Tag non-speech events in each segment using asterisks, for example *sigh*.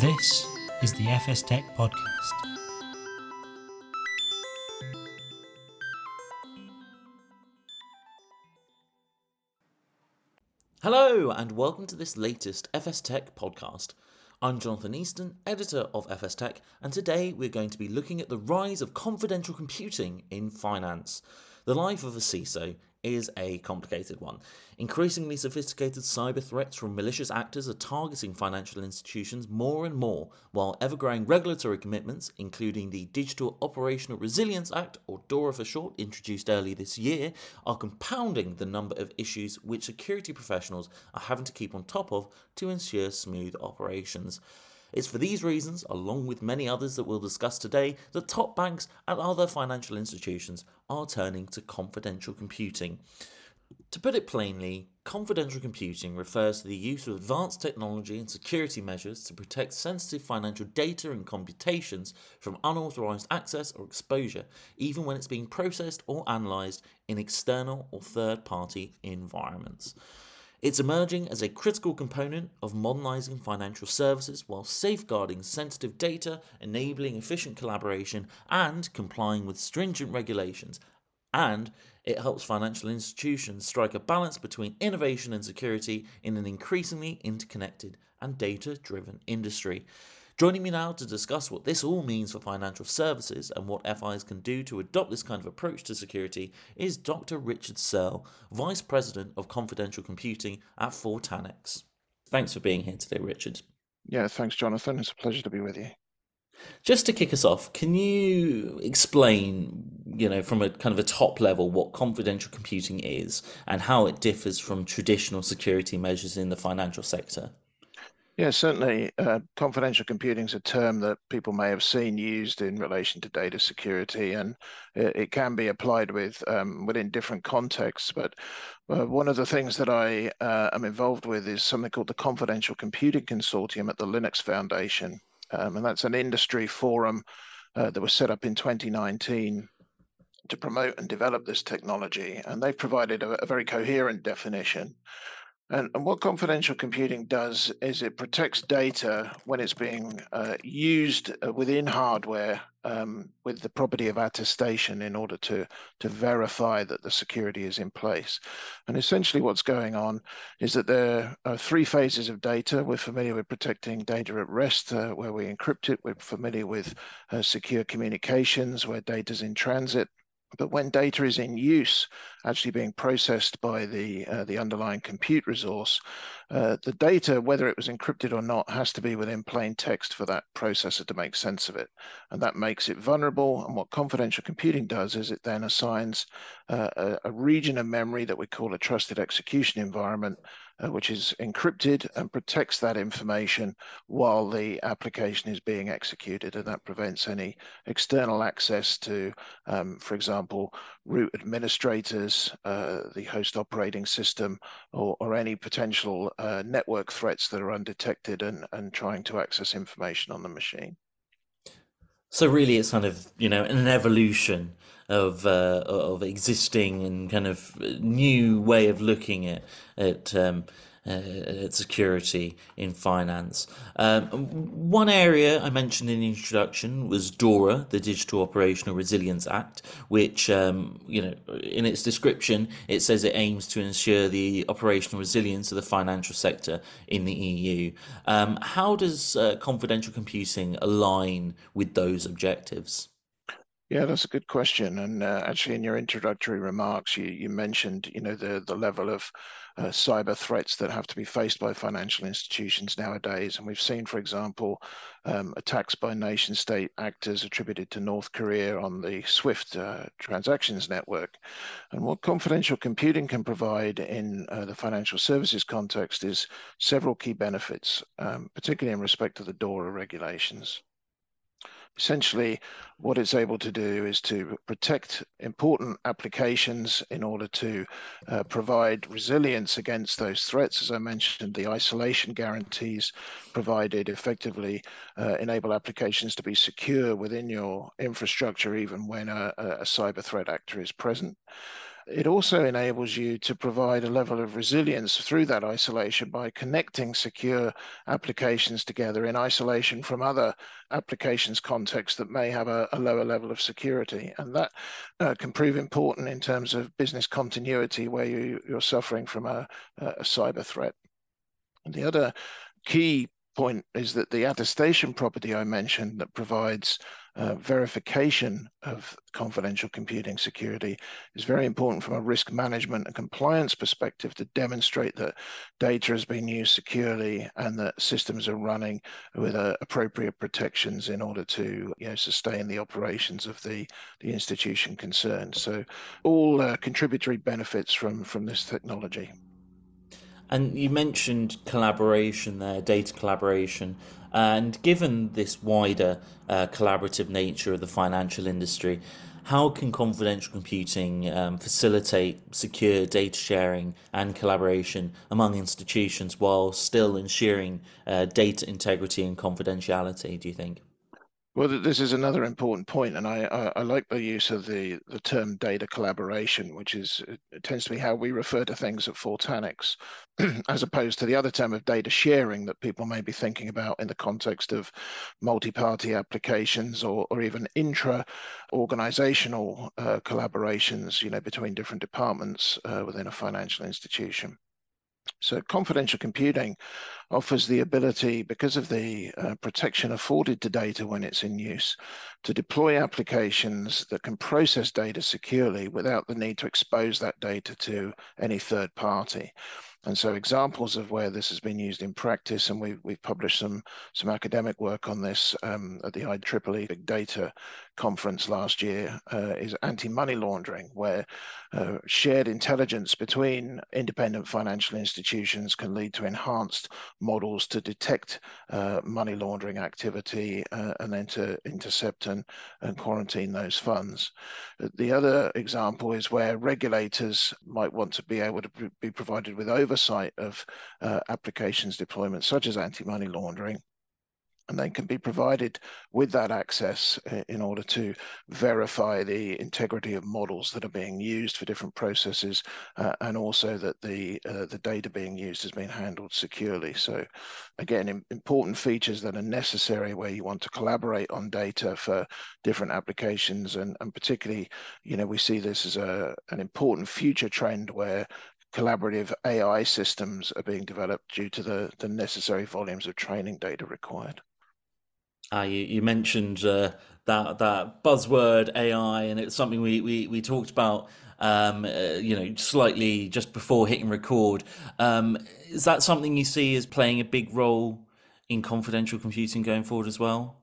This is the FS Tech Podcast. Hello, and welcome to this latest FS Tech podcast. I'm Jonathan Easton, editor of FS Tech, and today we're going to be looking at the rise of confidential computing in finance. The life of a CISO is a complicated one. Increasingly sophisticated cyber threats from malicious actors are targeting financial institutions more and more, while ever growing regulatory commitments, including the Digital Operational Resilience Act, or DORA for short, introduced early this year, are compounding the number of issues which security professionals are having to keep on top of to ensure smooth operations. It's for these reasons, along with many others that we'll discuss today, that top banks and other financial institutions are turning to confidential computing. To put it plainly, confidential computing refers to the use of advanced technology and security measures to protect sensitive financial data and computations from unauthorized access or exposure, even when it's being processed or analyzed in external or third party environments. It's emerging as a critical component of modernizing financial services while safeguarding sensitive data, enabling efficient collaboration, and complying with stringent regulations. And it helps financial institutions strike a balance between innovation and security in an increasingly interconnected and data driven industry. Joining me now to discuss what this all means for financial services and what FIs can do to adopt this kind of approach to security is Dr. Richard Searle, Vice President of Confidential Computing at Fortanix. Thanks for being here today, Richard. Yeah, thanks, Jonathan. It's a pleasure to be with you. Just to kick us off, can you explain, you know, from a kind of a top level what confidential computing is and how it differs from traditional security measures in the financial sector? Yeah, certainly. Uh, confidential computing is a term that people may have seen used in relation to data security, and it, it can be applied with um, within different contexts. But uh, one of the things that I uh, am involved with is something called the Confidential Computing Consortium at the Linux Foundation, um, and that's an industry forum uh, that was set up in 2019 to promote and develop this technology. And they've provided a, a very coherent definition and, and, what confidential computing does is it protects data when it's being uh, used uh, within hardware um, with the property of attestation in order to, to verify that the security is in place. And essentially, what's going on is that there are three phases of data. We're familiar with protecting data at rest, uh, where we encrypt it. We're familiar with uh, secure communications, where data is in transit but when data is in use, actually being processed by the uh, the underlying compute resource, uh, the data, whether it was encrypted or not, has to be within plain text for that processor to make sense of it, and that makes it vulnerable. And what confidential computing does is it then assigns uh, a, a region of memory that we call a trusted execution environment uh, which is encrypted and protects that information while the application is being executed. And that prevents any external access to, um, for example, root administrators, uh, the host operating system, or, or any potential uh, network threats that are undetected and, and trying to access information on the machine. So really, it's kind of you know an evolution of uh, of existing and kind of new way of looking at at um, uh, security in finance. Um, one area I mentioned in the introduction was DORA, the Digital Operational Resilience Act, which, um, you know, in its description, it says it aims to ensure the operational resilience of the financial sector in the EU. Um, how does uh, confidential computing align with those objectives? Yeah, that's a good question. And uh, actually, in your introductory remarks, you, you mentioned, you know, the the level of uh, cyber threats that have to be faced by financial institutions nowadays. And we've seen, for example, um, attacks by nation state actors attributed to North Korea on the SWIFT uh, transactions network. And what confidential computing can provide in uh, the financial services context is several key benefits, um, particularly in respect to the DORA regulations essentially what it's able to do is to protect important applications in order to uh, provide resilience against those threats. As I mentioned, the isolation guarantees provided effectively uh, enable applications to be secure within your infrastructure, even when a, a cyber threat actor is present. It also enables you to provide a level of resilience through that isolation by connecting secure applications together in isolation from other applications contexts that may have a, a lower level of security. And that uh, can prove important in terms of business continuity where you, you're suffering from a, a cyber threat. And the other key point is that the attestation property I mentioned that provides uh, verification of confidential computing security is very important from a risk management and compliance perspective to demonstrate that data has been used securely and that systems are running with uh, appropriate protections in order to you know, sustain the operations of the, the institution concerned. So all uh, contributory benefits from, from this technology. And you mentioned collaboration there, data collaboration. And given this wider uh, collaborative nature of the financial industry, how can confidential computing um, facilitate secure data sharing and collaboration among institutions while still ensuring uh, data integrity and confidentiality, do you think? Well, this is another important point, and I, I, I, like the use of the, the term data collaboration, which is it tends to be how we refer to things at Fortanix, *clears throat* as opposed to the other term of data sharing that people may be thinking about in the context of multi-party applications or, or even intra-organizational uh, collaborations, you know, between different departments uh, within a financial institution. So confidential computing offers the ability, because of the uh, protection afforded to data when it's in use, to deploy applications that can process data securely without the need to expose that data to any third party. And so examples of where this has been used in practice, and we've, we've published some, some academic work on this um, at the IEEE Big Data conference last year, uh, is anti-money laundering, where uh, shared intelligence between independent financial institutions can lead to enhanced models to detect uh, money laundering activity uh, and then to intercept and, and quarantine those funds. The other example is where regulators might want to be able to be provided with oversight of uh, applications deployment, such as anti-money laundering, and they can be provided with that access uh, in order to verify the integrity of models that are being used for different processes uh, and also that the uh, the data being used has been handled securely so again important features that are necessary where you want to collaborate on data for different applications and, and particularly you know we see this as a an important future trend where collaborative AI systems are being developed due to the, the necessary volumes of training data required. Uh, you, you mentioned uh, that that buzzword AI, and it's something we we, we talked about. Um, uh, you know, slightly just before hitting record. Um, is that something you see as playing a big role in confidential computing going forward as well?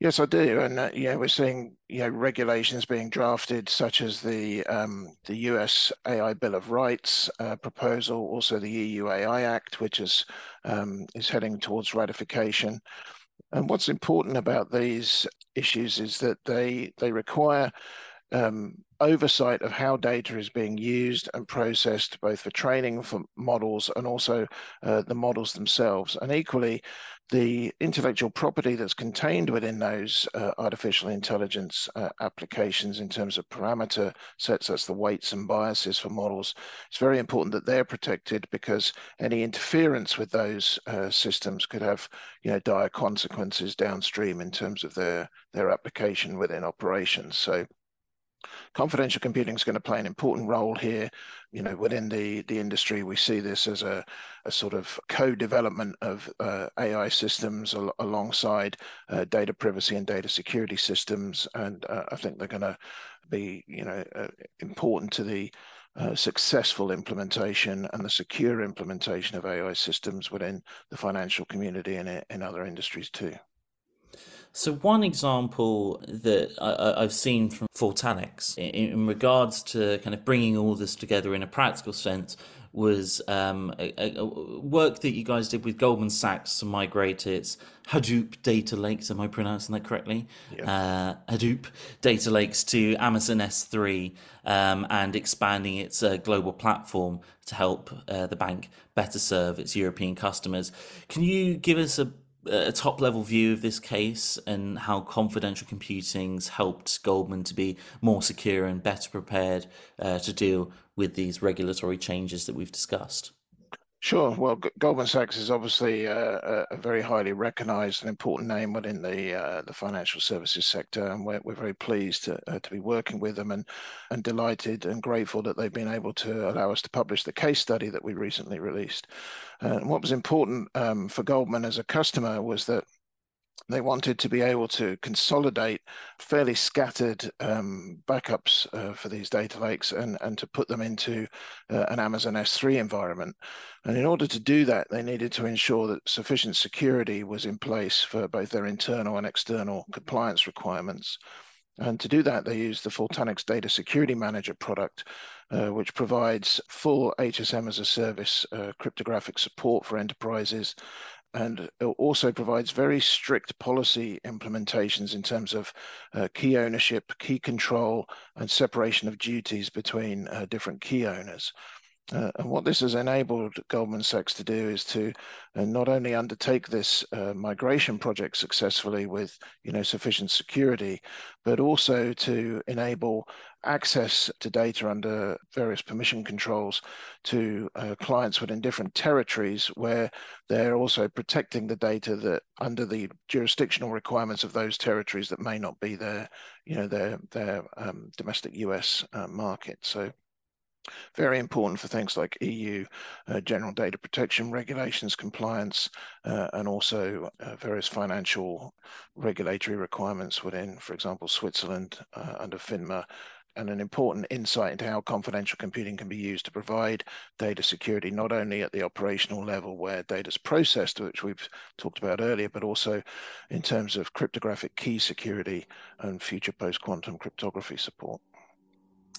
Yes, I do, and uh, yeah, we're seeing you know regulations being drafted, such as the um, the US AI Bill of Rights uh, proposal, also the EU AI Act, which is um, is heading towards ratification. And what's important about these issues is that they they require um, oversight of how data is being used and processed, both for training for models and also uh, the models themselves. And equally, the intellectual property that's contained within those uh, artificial intelligence uh, applications in terms of parameter sets, that's the weights and biases for models, it's very important that they're protected because any interference with those uh, systems could have you know, dire consequences downstream in terms of their, their application within operations. So confidential computing is going to play an important role here. You know, within the the industry, we see this as a, a sort of co-development of uh, AI systems al- alongside uh, data privacy and data security systems, and uh, I think they're going to be, you know, uh, important to the uh, successful implementation and the secure implementation of AI systems within the financial community and in other industries too. So one example that I, have seen from Fortanix in, in, regards to kind of bringing all this together in a practical sense was um, a, a, work that you guys did with Goldman Sachs to migrate its Hadoop data lakes. Am I pronouncing that correctly? Yeah. Uh, Hadoop data lakes to Amazon S3 um, and expanding its uh, global platform to help uh, the bank better serve its European customers. Can you give us a a top level view of this case and how confidential computing's helped Goldman to be more secure and better prepared uh, to deal with these regulatory changes that we've discussed? Sure. Well, Goldman Sachs is obviously uh, a very highly recognized and important name within the uh, the financial services sector, and we're, we're very pleased to, uh, to be working with them and and delighted and grateful that they've been able to allow us to publish the case study that we recently released. and what was important um, for Goldman as a customer was that they wanted to be able to consolidate fairly scattered um, backups uh, for these data lakes and, and to put them into uh, an Amazon S3 environment. And in order to do that, they needed to ensure that sufficient security was in place for both their internal and external compliance requirements. And to do that, they used the Fortanix Data Security Manager product, uh, which provides full HSM as a service uh, cryptographic support for enterprises and also provides very strict policy implementations in terms of uh, key ownership, key control, and separation of duties between uh, different key owners. Uh, and what this has enabled Goldman Sachs to do is to uh, not only undertake this uh, migration project successfully with you know sufficient security, but also to enable access to data under various permission controls to uh, clients within different territories where they're also protecting the data that under the jurisdictional requirements of those territories that may not be their you know their their um, domestic US uh, market. So very important for things like EU uh, general data protection regulations compliance uh, and also uh, various financial regulatory requirements within, for example, Switzerland uh, under FINMA and an important insight into how confidential computing can be used to provide data security, not only at the operational level where data is processed, which we've talked about earlier, but also in terms of cryptographic key security and future post-quantum cryptography support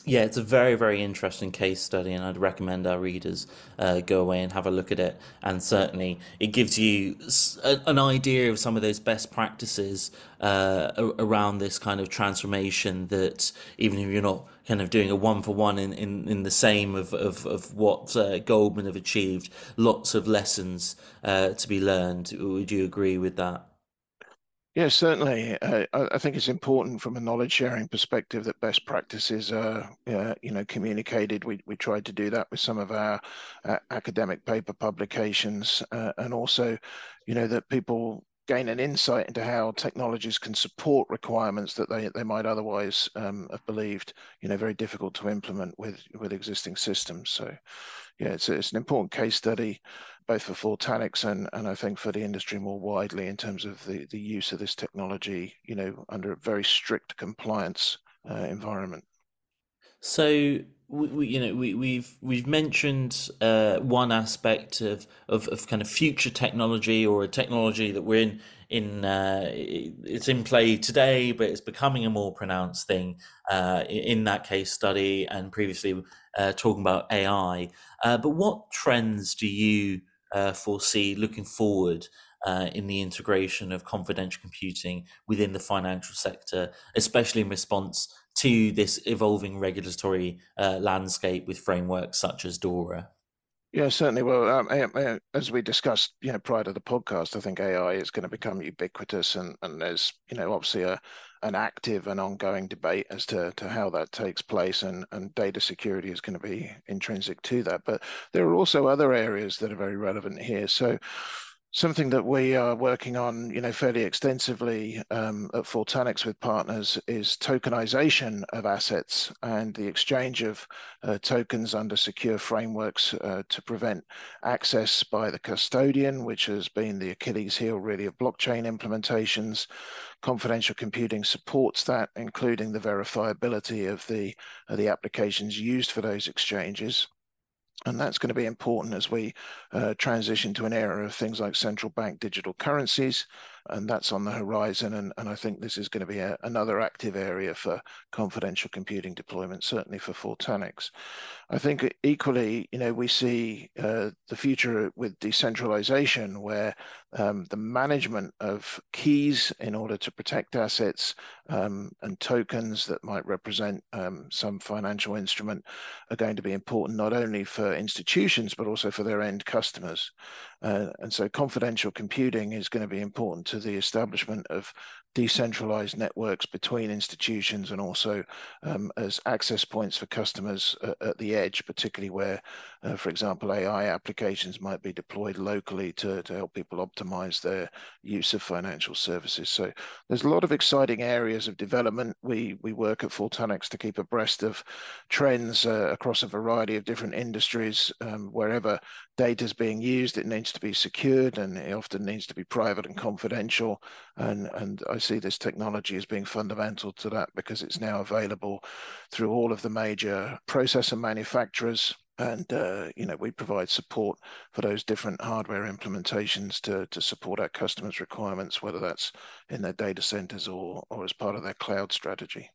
yeah, it's a very, very interesting case study, and I'd recommend our readers uh, go away and have a look at it. And certainly, it gives you a, an idea of some of those best practices uh, around this kind of transformation. That even if you're not kind of doing a one for one in, in, in the same of, of, of what uh, Goldman have achieved, lots of lessons uh, to be learned. Would you agree with that? Yes, certainly. Uh, I think it's important from a knowledge sharing perspective that best practices are, uh, you know, communicated. We we tried to do that with some of our uh, academic paper publications, uh, and also, you know, that people gain an insight into how technologies can support requirements that they, they might otherwise um, have believed, you know, very difficult to implement with with existing systems. So, yeah, it's it's an important case study both for Fortanix and, and I think for the industry more widely in terms of the, the use of this technology, you know, under a very strict compliance uh, environment. So we, we, you know we, we've we've mentioned uh, one aspect of, of, of kind of future technology or a technology that we're in in uh, it's in play today, but it's becoming a more pronounced thing uh, in that case study and previously uh, talking about AI. Uh, but what trends do you uh, foresee looking forward in the integration of confidential computing within the financial sector, especially in response to this evolving regulatory uh, landscape with frameworks such as DORA? Yeah, certainly. Well, um, as we discussed, you know, prior to the podcast, I think AI is going to become ubiquitous, and and there's, you know, obviously a an active and ongoing debate as to, to how that takes place, and, and data security is going to be intrinsic to that. But there are also other areas that are very relevant here. So something that we are working on, you know, fairly extensively um, at Fortanix with partners is tokenization of assets and the exchange of uh, tokens under secure frameworks uh, to prevent access by the custodian, which has been the Achilles heel really of blockchain implementations. Confidential computing supports that, including the verifiability of the, of the applications used for those exchanges. And that's going to be important as we uh, transition to an era of things like central bank digital currencies and that's on the horizon. And, and I think this is going to be a, another active area for confidential computing deployment, certainly for Fortanix. I think equally, you know, we see uh, the future with decentralization, where um, the management of keys in order to protect assets um, and tokens that might represent um, some financial instrument are going to be important not only for institutions but also for their end customers. Uh, and so confidential computing is going to be important to the establishment of decentralized networks between institutions and also um, as access points for customers uh, at the edge, particularly where, uh, for example, AI applications might be deployed locally to, to help people optimize their use of financial services. So there's a lot of exciting areas of development. We, we work at Fortanix to keep abreast of trends uh, across a variety of different industries. Um, wherever data is being used, it needs to be secured and it often needs to be private and confidential. And, and I see this technology as being fundamental to that because it's now available through all of the major processor manufacturers. And uh, you know we provide support for those different hardware implementations to, to support our customers' requirements, whether that's in their data centers or, or as part of their cloud strategy.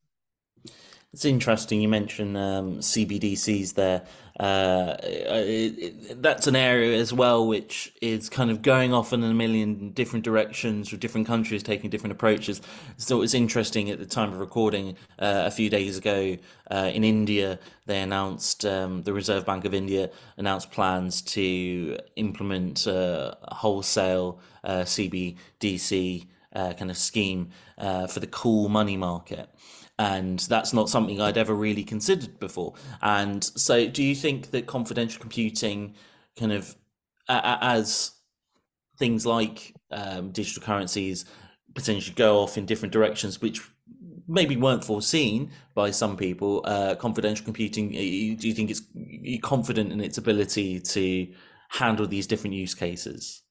It's interesting you mentioned um, CBDCs there. Uh, it, it, that's an area as well which is kind of going off in a million different directions with different countries taking different approaches. So it's interesting at the time of recording uh, a few days ago uh, in India, they announced um, the Reserve Bank of India announced plans to implement a wholesale uh, CBDC uh, kind of scheme uh, for the call money market and that's not something I'd ever really considered before. And so, do you think that confidential computing, kind of, uh, as things like um, digital currencies potentially go off in different directions, which maybe weren't foreseen by some people, uh, confidential computing, do you think it's confident in its ability to handle these different use cases?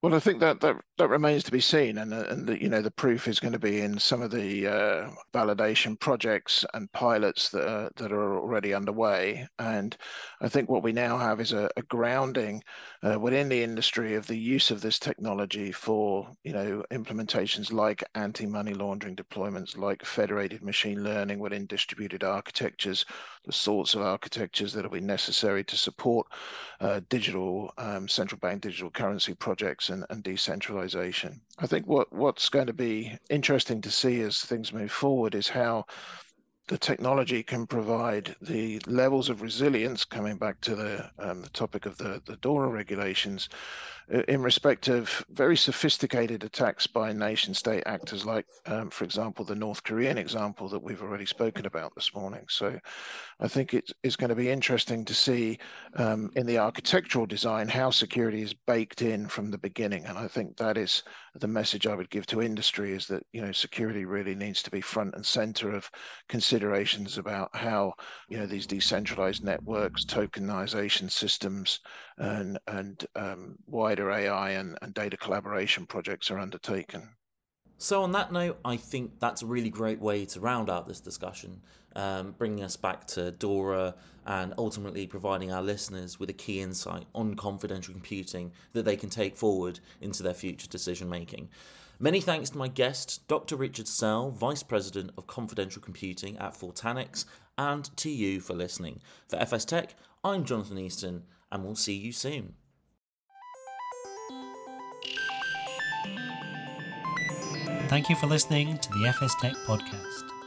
Well, I think that that, that remains to be seen, and and the, you know the proof is going to be in some of the uh, validation projects and pilots that are, that are already underway. And I think what we now have is a, a grounding uh, within the industry of the use of this technology for you know implementations like anti-money laundering deployments, like federated machine learning within distributed architectures, the sorts of architectures that will be necessary to support uh, digital um, central bank digital currency projects and, and decentralization. I think what, what's going to be interesting to see as things move forward is how the technology can provide the levels of resilience, coming back to the, um, the topic of the, the DORA regulations, in respect of very sophisticated attacks by nation state actors, like, um, for example, the North Korean example that we've already spoken about this morning. So I think it's, it's going to be interesting to see um, in the architectural design how security is baked in from the beginning. And I think that is the message I would give to industry is that, you know, security really needs to be front and center of considerations about how, you know, these decentralized networks, tokenization systems, and, and um, wider AI and, and data collaboration projects are undertaken. So, on that note, I think that's a really great way to round out this discussion, um, bringing us back to Dora and ultimately providing our listeners with a key insight on confidential computing that they can take forward into their future decision making. Many thanks to my guest, Dr. Richard Searle, Vice President of Confidential Computing at Fortanix, and to you for listening. For FS Tech, I'm Jonathan Easton, and we'll see you soon. Thank you for listening to the FS Tech Podcast.